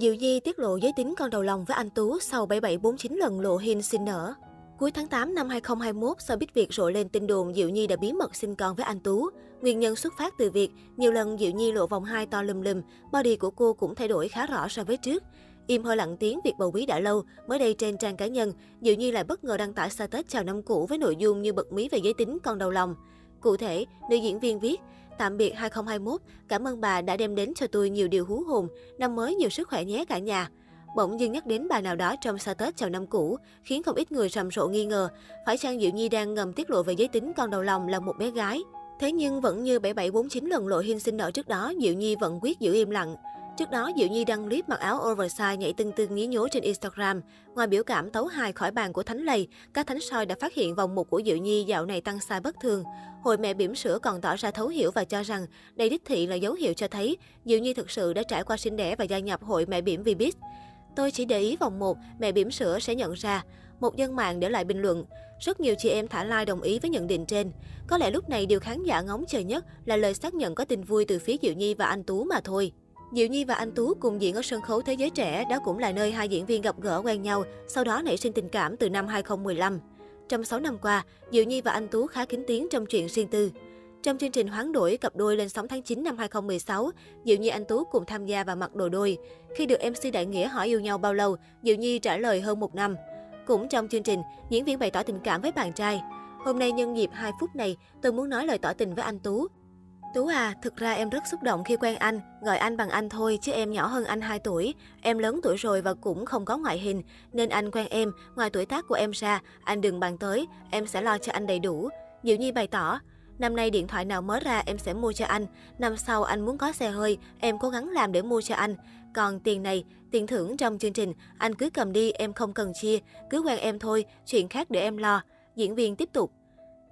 Diệu Nhi tiết lộ giới tính con đầu lòng với anh Tú sau 7749 lần lộ hình sinh nở. Cuối tháng 8 năm 2021, sau biết việc rộ lên tin đồn Diệu Nhi đã bí mật sinh con với anh Tú. Nguyên nhân xuất phát từ việc nhiều lần Diệu Nhi lộ vòng hai to lùm lùm, body của cô cũng thay đổi khá rõ so với trước. Im hơi lặng tiếng việc bầu bí đã lâu, mới đây trên trang cá nhân, Diệu Nhi lại bất ngờ đăng tải status chào năm cũ với nội dung như bật mí về giới tính con đầu lòng. Cụ thể, nữ diễn viên viết, Tạm biệt 2021, cảm ơn bà đã đem đến cho tôi nhiều điều hú hồn, năm mới nhiều sức khỏe nhé cả nhà. Bỗng dưng nhắc đến bà nào đó trong sa Tết chào năm cũ, khiến không ít người rầm rộ nghi ngờ, phải chăng Diệu Nhi đang ngầm tiết lộ về giới tính con đầu lòng là một bé gái. Thế nhưng vẫn như 7749 lần lộ hình sinh nở trước đó, Diệu Nhi vẫn quyết giữ im lặng. Trước đó, Diệu Nhi đăng clip mặc áo oversize nhảy tưng tưng nhí nhố trên Instagram. Ngoài biểu cảm tấu hài khỏi bàn của Thánh Lầy, các thánh soi đã phát hiện vòng một của Diệu Nhi dạo này tăng sai bất thường. Hội mẹ bỉm sữa còn tỏ ra thấu hiểu và cho rằng đây đích thị là dấu hiệu cho thấy Diệu Nhi thực sự đã trải qua sinh đẻ và gia nhập hội mẹ bỉm Vbiz. Tôi chỉ để ý vòng một, mẹ bỉm sữa sẽ nhận ra. Một dân mạng để lại bình luận. Rất nhiều chị em thả like đồng ý với nhận định trên. Có lẽ lúc này điều khán giả ngóng chờ nhất là lời xác nhận có tin vui từ phía Diệu Nhi và anh Tú mà thôi. Diệu Nhi và anh Tú cùng diễn ở sân khấu Thế giới trẻ, đó cũng là nơi hai diễn viên gặp gỡ quen nhau, sau đó nảy sinh tình cảm từ năm 2015. Trong 6 năm qua, Diệu Nhi và anh Tú khá kín tiếng trong chuyện riêng tư. Trong chương trình hoán đổi cặp đôi lên sóng tháng 9 năm 2016, Diệu Nhi anh Tú cùng tham gia và mặc đồ đôi. Khi được MC Đại Nghĩa hỏi yêu nhau bao lâu, Diệu Nhi trả lời hơn một năm. Cũng trong chương trình, diễn viên bày tỏ tình cảm với bạn trai. Hôm nay nhân dịp 2 phút này, tôi muốn nói lời tỏ tình với anh Tú. Tú à, thực ra em rất xúc động khi quen anh, gọi anh bằng anh thôi chứ em nhỏ hơn anh 2 tuổi. Em lớn tuổi rồi và cũng không có ngoại hình, nên anh quen em, ngoài tuổi tác của em ra, anh đừng bàn tới, em sẽ lo cho anh đầy đủ. Diệu Nhi bày tỏ, năm nay điện thoại nào mới ra em sẽ mua cho anh, năm sau anh muốn có xe hơi, em cố gắng làm để mua cho anh. Còn tiền này, tiền thưởng trong chương trình, anh cứ cầm đi, em không cần chia, cứ quen em thôi, chuyện khác để em lo. Diễn viên tiếp tục.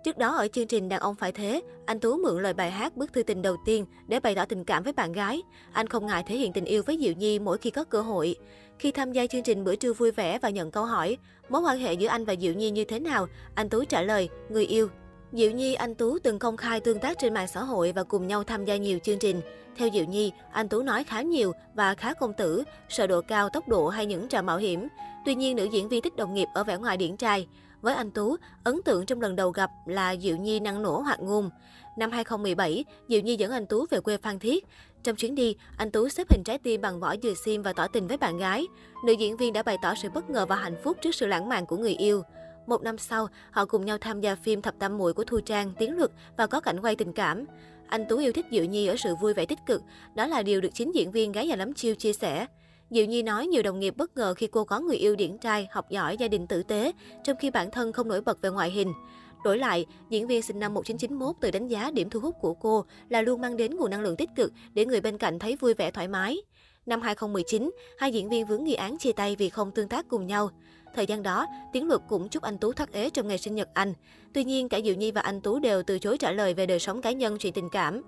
Trước đó ở chương trình Đàn ông phải thế, anh Tú mượn lời bài hát bức thư tình đầu tiên để bày tỏ tình cảm với bạn gái. Anh không ngại thể hiện tình yêu với Diệu Nhi mỗi khi có cơ hội. Khi tham gia chương trình bữa trưa vui vẻ và nhận câu hỏi, mối quan hệ giữa anh và Diệu Nhi như thế nào, anh Tú trả lời, người yêu. Diệu Nhi, anh Tú từng công khai tương tác trên mạng xã hội và cùng nhau tham gia nhiều chương trình. Theo Diệu Nhi, anh Tú nói khá nhiều và khá công tử, sợ độ cao, tốc độ hay những trò mạo hiểm. Tuy nhiên, nữ diễn viên thích đồng nghiệp ở vẻ ngoài điển trai. Với anh Tú, ấn tượng trong lần đầu gặp là Diệu Nhi năng nổ hoạt ngôn. Năm 2017, Diệu Nhi dẫn anh Tú về quê Phan Thiết. Trong chuyến đi, anh Tú xếp hình trái tim bằng vỏ dừa sim và tỏ tình với bạn gái. Nữ diễn viên đã bày tỏ sự bất ngờ và hạnh phúc trước sự lãng mạn của người yêu. Một năm sau, họ cùng nhau tham gia phim Thập Tam Muội của Thu Trang, Tiến Luật và có cảnh quay tình cảm. Anh Tú yêu thích Diệu Nhi ở sự vui vẻ tích cực, đó là điều được chính diễn viên gái già lắm chiêu chia sẻ. Diệu Nhi nói nhiều đồng nghiệp bất ngờ khi cô có người yêu điển trai, học giỏi, gia đình tử tế, trong khi bản thân không nổi bật về ngoại hình. Đổi lại, diễn viên sinh năm 1991 tự đánh giá điểm thu hút của cô là luôn mang đến nguồn năng lượng tích cực để người bên cạnh thấy vui vẻ thoải mái. Năm 2019, hai diễn viên vướng nghi án chia tay vì không tương tác cùng nhau. Thời gian đó, Tiến Luật cũng chúc anh Tú thắt ế trong ngày sinh nhật anh. Tuy nhiên, cả Diệu Nhi và anh Tú đều từ chối trả lời về đời sống cá nhân chuyện tình cảm.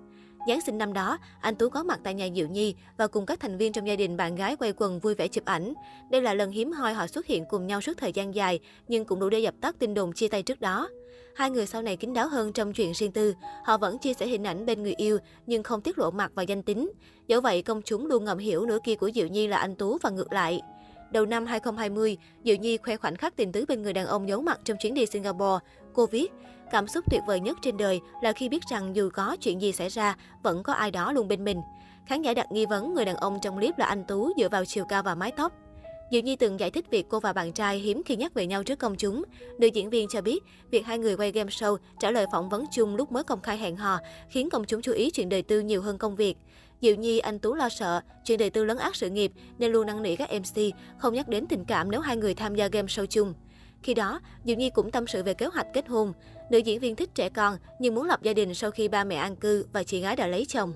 Giáng sinh năm đó, anh Tú có mặt tại nhà Diệu Nhi và cùng các thành viên trong gia đình bạn gái quay quần vui vẻ chụp ảnh. Đây là lần hiếm hoi họ xuất hiện cùng nhau suốt thời gian dài, nhưng cũng đủ để dập tắt tin đồn chia tay trước đó. Hai người sau này kín đáo hơn trong chuyện riêng tư. Họ vẫn chia sẻ hình ảnh bên người yêu, nhưng không tiết lộ mặt và danh tính. Dẫu vậy, công chúng luôn ngầm hiểu nửa kia của Diệu Nhi là anh Tú và ngược lại. Đầu năm 2020, Diệu Nhi khoe khoảnh khắc tình tứ bên người đàn ông giấu mặt trong chuyến đi Singapore. Cô viết, cảm xúc tuyệt vời nhất trên đời là khi biết rằng dù có chuyện gì xảy ra, vẫn có ai đó luôn bên mình. Khán giả đặt nghi vấn người đàn ông trong clip là anh Tú dựa vào chiều cao và mái tóc. Diệu Nhi từng giải thích việc cô và bạn trai hiếm khi nhắc về nhau trước công chúng. Nữ diễn viên cho biết, việc hai người quay game show, trả lời phỏng vấn chung lúc mới công khai hẹn hò, khiến công chúng chú ý chuyện đời tư nhiều hơn công việc. Diệu Nhi, anh Tú lo sợ, chuyện đời tư lấn át sự nghiệp nên luôn năn nỉ các MC, không nhắc đến tình cảm nếu hai người tham gia game show chung. Khi đó, Diệu Nhi cũng tâm sự về kế hoạch kết hôn. Nữ diễn viên thích trẻ con nhưng muốn lập gia đình sau khi ba mẹ an cư và chị gái đã lấy chồng.